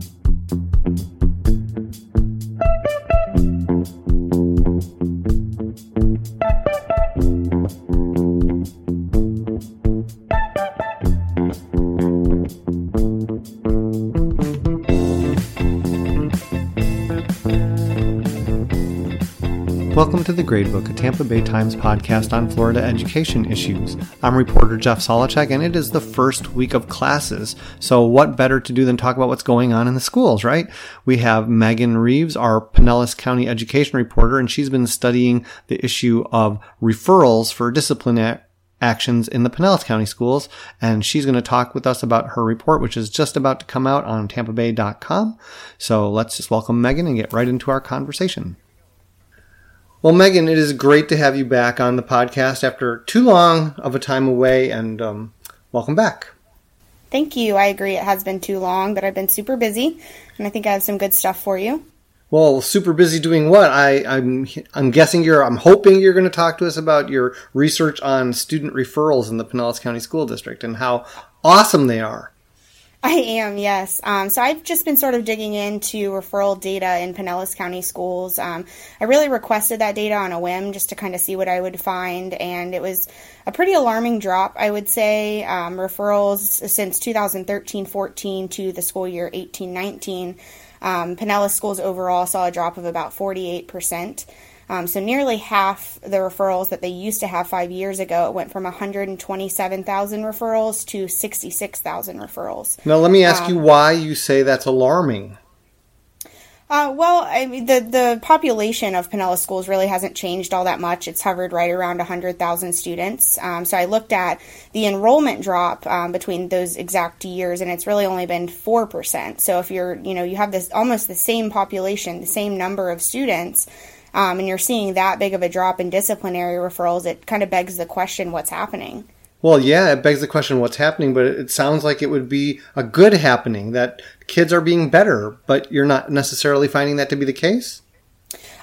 thank you Welcome to the Gradebook, a Tampa Bay Times podcast on Florida education issues. I'm reporter Jeff Solochek, and it is the first week of classes. So, what better to do than talk about what's going on in the schools, right? We have Megan Reeves, our Pinellas County education reporter, and she's been studying the issue of referrals for discipline actions in the Pinellas County schools. And she's going to talk with us about her report, which is just about to come out on tampabay.com. So let's just welcome Megan and get right into our conversation. Well, Megan, it is great to have you back on the podcast after too long of a time away, and um, welcome back. Thank you. I agree. It has been too long, but I've been super busy, and I think I have some good stuff for you. Well, super busy doing what? I, I'm I'm guessing you're. I'm hoping you're going to talk to us about your research on student referrals in the Pinellas County School District and how awesome they are. I am, yes. Um, so I've just been sort of digging into referral data in Pinellas County schools. Um, I really requested that data on a whim just to kind of see what I would find, and it was a pretty alarming drop, I would say. Um, referrals since 2013 14 to the school year 18 19. Um, Pinellas schools overall saw a drop of about 48%. Um, so nearly half the referrals that they used to have five years ago, it went from 127,000 referrals to 66,000 referrals. Now, let me ask um, you why you say that's alarming. Uh, well, I mean, the the population of Pinellas schools really hasn't changed all that much. It's hovered right around 100,000 students. Um, so I looked at the enrollment drop um, between those exact years, and it's really only been four percent. So if you're, you know, you have this almost the same population, the same number of students, um, and you're seeing that big of a drop in disciplinary referrals, it kind of begs the question what's happening. Well, yeah, it begs the question what's happening, but it sounds like it would be a good happening that kids are being better, but you're not necessarily finding that to be the case?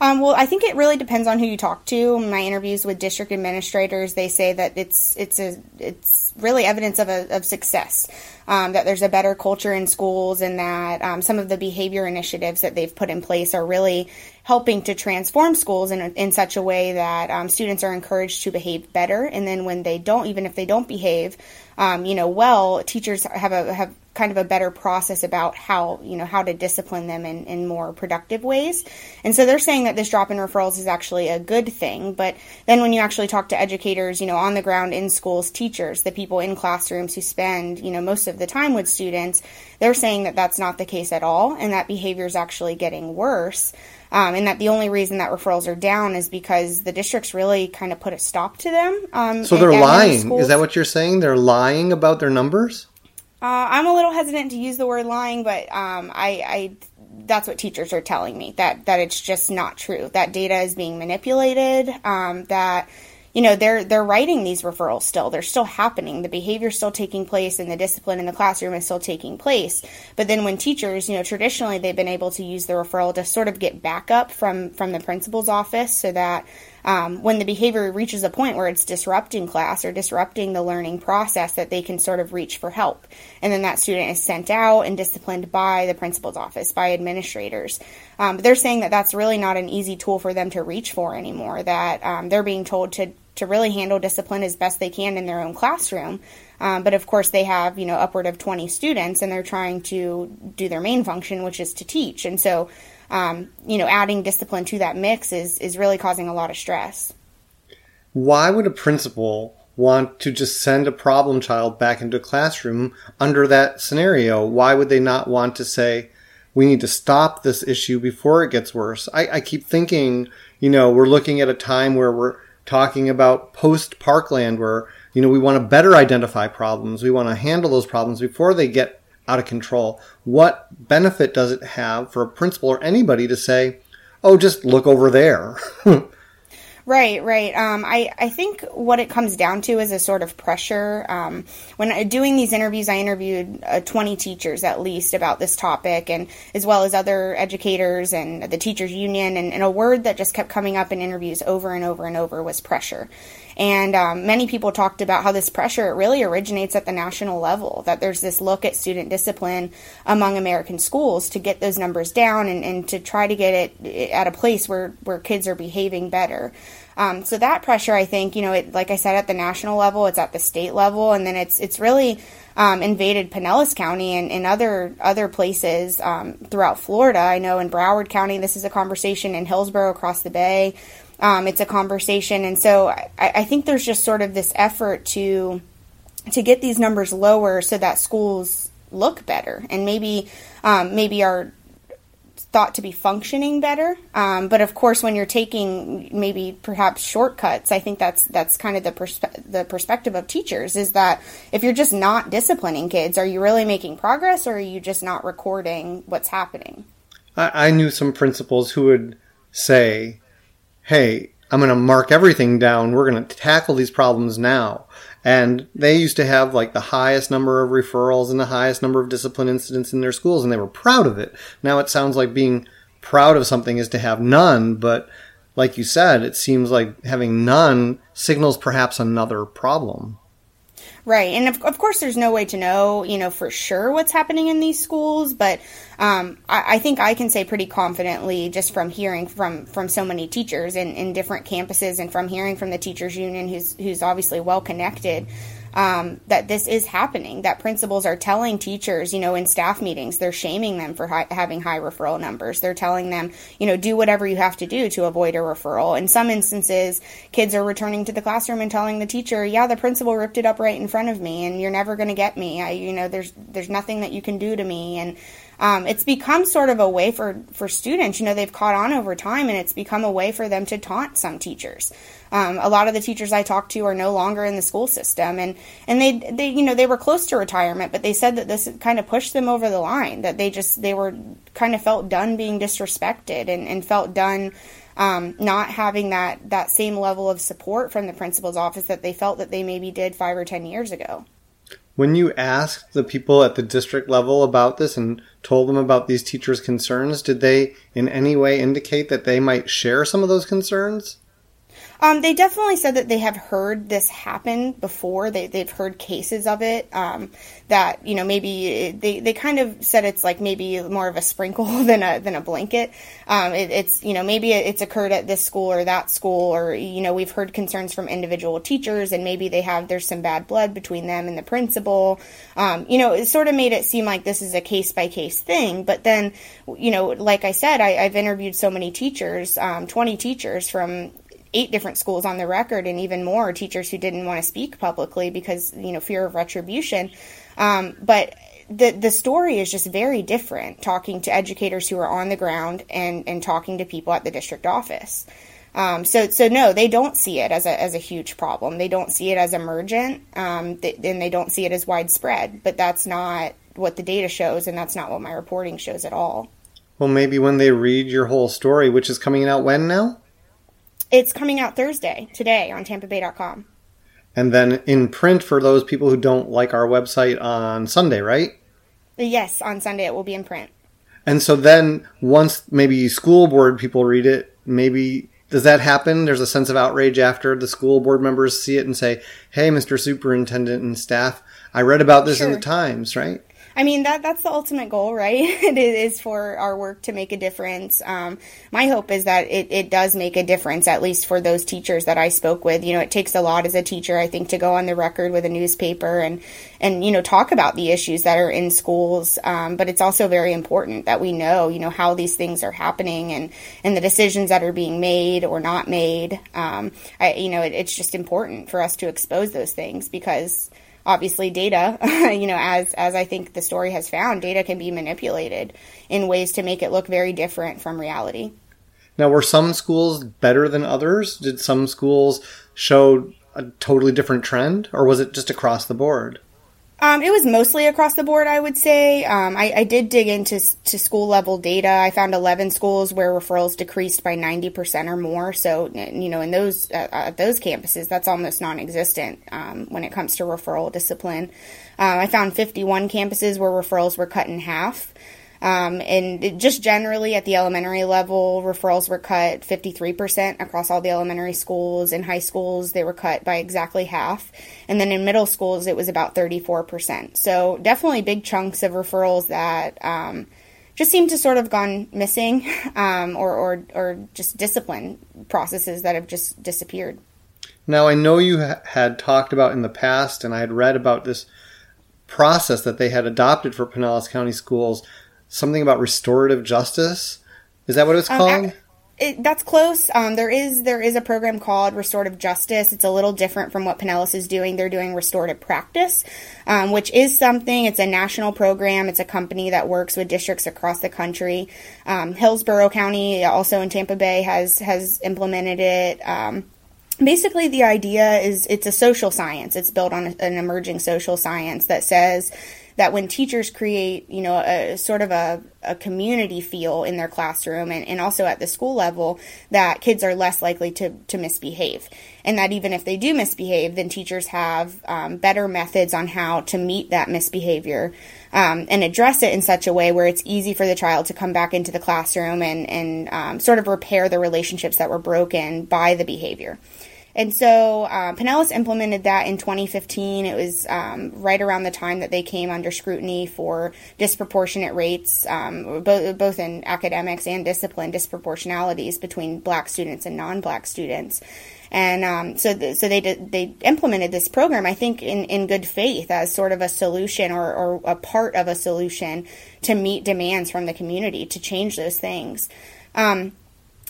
Um, well, I think it really depends on who you talk to. My interviews with district administrators, they say that it's it's a it's really evidence of a, of success um, that there's a better culture in schools and that um, some of the behavior initiatives that they've put in place are really helping to transform schools in, in such a way that um, students are encouraged to behave better. And then when they don't, even if they don't behave, um, you know, well, teachers have a have kind of a better process about how you know how to discipline them in, in more productive ways. And so they're saying that this drop in referrals is actually a good thing. But then when you actually talk to educators, you know, on the ground in schools, teachers, the people in classrooms who spend you know most of the time with students, they're saying that that's not the case at all, and that behavior is actually getting worse. Um, and that the only reason that referrals are down is because the districts really kind of put a stop to them. Um, so they're lying. Is that what you're saying? They're lying about their numbers? Uh, I'm a little hesitant to use the word lying, but um, I, I, that's what teachers are telling me that that it's just not true. That data is being manipulated. Um, that you know they're they're writing these referrals still they're still happening the behavior is still taking place and the discipline in the classroom is still taking place but then when teachers you know traditionally they've been able to use the referral to sort of get backup from from the principal's office so that um, when the behavior reaches a point where it's disrupting class or disrupting the learning process, that they can sort of reach for help. And then that student is sent out and disciplined by the principal's office, by administrators. Um, but they're saying that that's really not an easy tool for them to reach for anymore, that um, they're being told to, to really handle discipline as best they can in their own classroom. Um, but of course, they have you know upward of 20 students, and they're trying to do their main function, which is to teach. And so um, you know, adding discipline to that mix is is really causing a lot of stress. Why would a principal want to just send a problem child back into a classroom under that scenario? Why would they not want to say, we need to stop this issue before it gets worse? I, I keep thinking, you know, we're looking at a time where we're talking about post Parkland where, you know, we want to better identify problems. We want to handle those problems before they get out of control. What benefit does it have for a principal or anybody to say, oh, just look over there? Right, right. Um, I, I think what it comes down to is a sort of pressure. Um, when doing these interviews, I interviewed uh, 20 teachers at least about this topic, and as well as other educators and the teachers union. And, and a word that just kept coming up in interviews over and over and over was pressure. And um, many people talked about how this pressure really originates at the national level, that there's this look at student discipline among American schools to get those numbers down and, and to try to get it at a place where, where kids are behaving better. Um, so that pressure, I think, you know, it, like I said, at the national level, it's at the state level, and then it's it's really um, invaded Pinellas County and, and other other places um, throughout Florida. I know in Broward County, this is a conversation in Hillsborough across the bay um, it's a conversation, and so I, I think there's just sort of this effort to to get these numbers lower so that schools look better and maybe um, maybe are thought to be functioning better. Um, but of course, when you're taking maybe perhaps shortcuts, I think that's that's kind of the perspe- the perspective of teachers is that if you're just not disciplining kids, are you really making progress, or are you just not recording what's happening? I, I knew some principals who would say, hey, I'm going to mark everything down. We're going to tackle these problems now. And they used to have like the highest number of referrals and the highest number of discipline incidents in their schools, and they were proud of it. Now it sounds like being proud of something is to have none, but like you said, it seems like having none signals perhaps another problem. Right, and of, of course, there's no way to know, you know, for sure what's happening in these schools. But um, I, I, think I can say pretty confidently, just from hearing from from so many teachers in, in different campuses, and from hearing from the teachers union, who's who's obviously well connected, um, that this is happening, that principals are telling teachers, you know, in staff meetings, they're shaming them for high, having high referral numbers. They're telling them, you know, do whatever you have to do to avoid a referral. In some instances, kids are returning to the classroom and telling the teacher, yeah, the principal ripped it up right in front of me and you're never going to get me. I, you know, there's, there's nothing that you can do to me. And, um, it's become sort of a way for, for students, you know, they've caught on over time and it's become a way for them to taunt some teachers. Um, a lot of the teachers I talked to are no longer in the school system, and and they they you know they were close to retirement, but they said that this kind of pushed them over the line. That they just they were kind of felt done being disrespected and, and felt done. Um, not having that that same level of support from the principal's office that they felt that they maybe did five or ten years ago. When you asked the people at the district level about this and told them about these teachers' concerns, did they in any way indicate that they might share some of those concerns? Um, they definitely said that they have heard this happen before. They, they've heard cases of it. Um, that you know maybe they, they kind of said it's like maybe more of a sprinkle than a than a blanket. Um, it, it's you know maybe it's occurred at this school or that school, or you know we've heard concerns from individual teachers, and maybe they have there's some bad blood between them and the principal. Um, you know, it sort of made it seem like this is a case by case thing. But then, you know, like I said, I, have interviewed so many teachers, um, 20 teachers from eight different schools on the record and even more teachers who didn't want to speak publicly because you know fear of retribution. Um, but the the story is just very different talking to educators who are on the ground and and talking to people at the district office. Um, so so no they don't see it as a as a huge problem. They don't see it as emergent um, they, and they don't see it as widespread but that's not what the data shows and that's not what my reporting shows at all. Well maybe when they read your whole story which is coming out when now it's coming out Thursday, today on tampabay.com. And then in print for those people who don't like our website on Sunday, right? Yes, on Sunday it will be in print. And so then once maybe school board people read it, maybe does that happen? There's a sense of outrage after the school board members see it and say, "Hey, Mr. Superintendent and staff, I read about this sure. in the Times, right?" I mean that that's the ultimate goal, right? it is for our work to make a difference. Um, my hope is that it, it does make a difference, at least for those teachers that I spoke with. You know, it takes a lot as a teacher, I think, to go on the record with a newspaper and and you know talk about the issues that are in schools. Um, but it's also very important that we know, you know, how these things are happening and and the decisions that are being made or not made. Um, I, you know, it, it's just important for us to expose those things because obviously data, you know, as as I think the story has found, data can be manipulated in ways to make it look very different from reality. Now, were some schools better than others? Did some schools show a totally different trend, or was it just across the board? Um, it was mostly across the board, I would say. Um, I, I, did dig into to school level data. I found 11 schools where referrals decreased by 90% or more. So, you know, in those uh, those campuses, that's almost non-existent um, when it comes to referral discipline. Uh, I found 51 campuses where referrals were cut in half. Um, and just generally at the elementary level, referrals were cut 53% across all the elementary schools. In high schools, they were cut by exactly half. And then in middle schools, it was about 34%. So definitely big chunks of referrals that um, just seem to sort of gone missing um, or, or, or just discipline processes that have just disappeared. Now, I know you ha- had talked about in the past, and I had read about this process that they had adopted for Pinellas County schools something about restorative justice. Is that what it's um, called? It, that's close. Um, there is there is a program called Restorative Justice. It's a little different from what Pinellas is doing. They're doing restorative practice, um, which is something. It's a national program. It's a company that works with districts across the country. Um, Hillsborough County, also in Tampa Bay, has has implemented it. Um, basically, the idea is it's a social science. It's built on an emerging social science that says that when teachers create, you know, a sort of a, a community feel in their classroom and, and also at the school level, that kids are less likely to, to misbehave. And that even if they do misbehave, then teachers have um, better methods on how to meet that misbehavior um, and address it in such a way where it's easy for the child to come back into the classroom and, and um, sort of repair the relationships that were broken by the behavior. And so uh, Pinellas implemented that in 2015. It was um, right around the time that they came under scrutiny for disproportionate rates, um, both, both in academics and discipline disproportionalities between black students and non-black students. And um, so, th- so they they implemented this program, I think, in, in good faith as sort of a solution or, or a part of a solution to meet demands from the community to change those things. Um,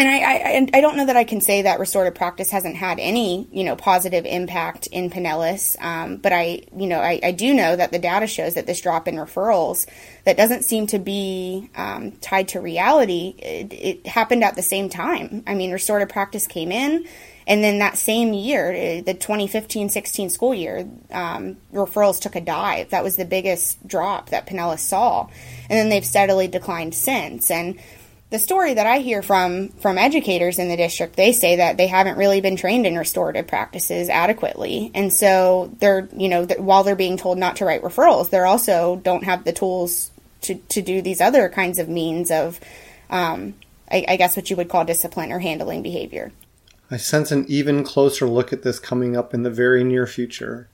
and I, I, I don't know that I can say that restorative practice hasn't had any you know positive impact in Pinellas, um, but I you know I, I, do know that the data shows that this drop in referrals that doesn't seem to be um, tied to reality. It, it, happened at the same time. I mean, restorative practice came in, and then that same year, uh, the 2015-16 school year, um, referrals took a dive. That was the biggest drop that Pinellas saw, and then they've steadily declined since. And the story that I hear from from educators in the district, they say that they haven't really been trained in restorative practices adequately, and so they're you know while they're being told not to write referrals, they're also don't have the tools to to do these other kinds of means of, um, I, I guess what you would call discipline or handling behavior. I sense an even closer look at this coming up in the very near future.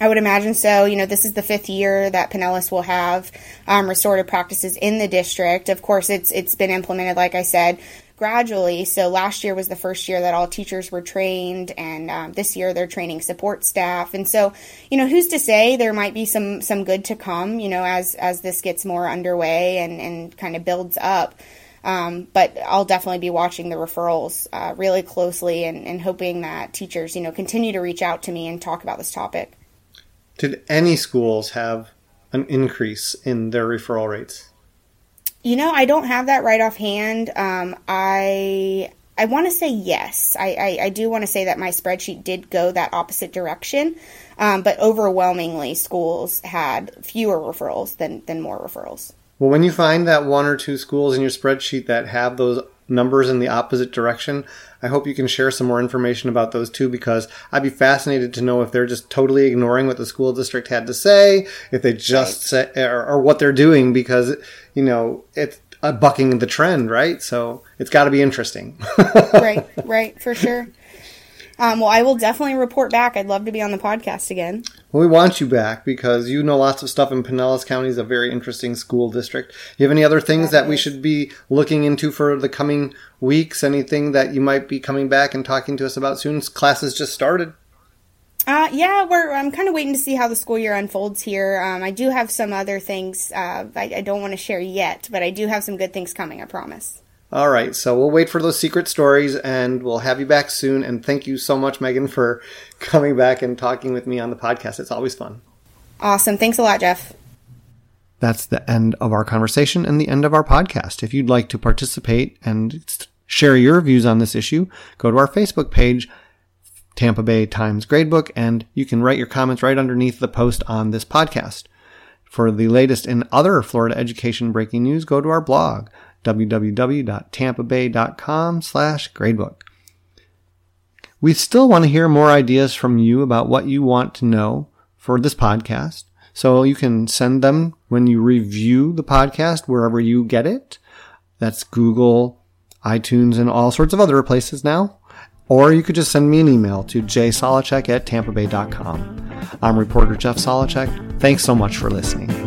I would imagine so. You know, this is the fifth year that Pinellas will have um, restorative practices in the district. Of course, it's it's been implemented, like I said, gradually. So last year was the first year that all teachers were trained, and um, this year they're training support staff. And so, you know, who's to say there might be some some good to come? You know, as as this gets more underway and and kind of builds up. Um, but I'll definitely be watching the referrals uh, really closely and, and hoping that teachers, you know, continue to reach out to me and talk about this topic. Did any schools have an increase in their referral rates? You know, I don't have that right offhand. Um, I I want to say yes. I, I, I do want to say that my spreadsheet did go that opposite direction, um, but overwhelmingly, schools had fewer referrals than, than more referrals. Well, when you find that one or two schools in your spreadsheet that have those numbers in the opposite direction. I hope you can share some more information about those two because I'd be fascinated to know if they're just totally ignoring what the school district had to say, if they just right. say, or, or, what they're doing, because, you know, it's bucking the trend, right? So it's got to be interesting. right, right, for sure. Um, well, I will definitely report back. I'd love to be on the podcast again. We want you back because you know lots of stuff in Pinellas County is a very interesting school district. You have any other things that, that we should be looking into for the coming weeks? Anything that you might be coming back and talking to us about soon? Classes just started. Uh, yeah, we're. I'm kind of waiting to see how the school year unfolds here. Um, I do have some other things uh, I, I don't want to share yet, but I do have some good things coming. I promise. All right, so we'll wait for those secret stories and we'll have you back soon. And thank you so much, Megan, for coming back and talking with me on the podcast. It's always fun. Awesome. Thanks a lot, Jeff. That's the end of our conversation and the end of our podcast. If you'd like to participate and share your views on this issue, go to our Facebook page Tampa Bay Times Gradebook, and you can write your comments right underneath the post on this podcast. For the latest in other Florida education breaking news, go to our blog, www.tampabay.com slash gradebook. We still want to hear more ideas from you about what you want to know for this podcast. So you can send them when you review the podcast wherever you get it. That's Google, iTunes, and all sorts of other places now. Or you could just send me an email to jsolochek at tampabay.com. I'm reporter Jeff Solochek. Thanks so much for listening.